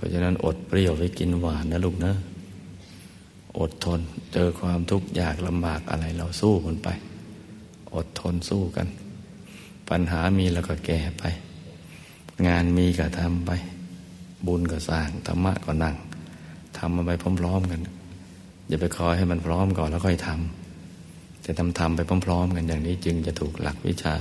ราะฉะนั้นอดเปรี้ยวไว้กินหวานนะลูกนะอดทนเจอความทุกข์ยากลำบากอะไรเราสู้มันไป อดทนสู้กัน ปัญหามีแล้วก็แก้ไป งานมีก็ทำไป บุญก็สร้างธรรมะก็นั่งทำมาไปพร้อมๆกัน อย่าไปคอยให้มันพร้อมก่อนแล้วค่อยทำแต่ทำทำไปพร้อม ๆ กันอย่างนี้จึงจะถูกหลักวิชา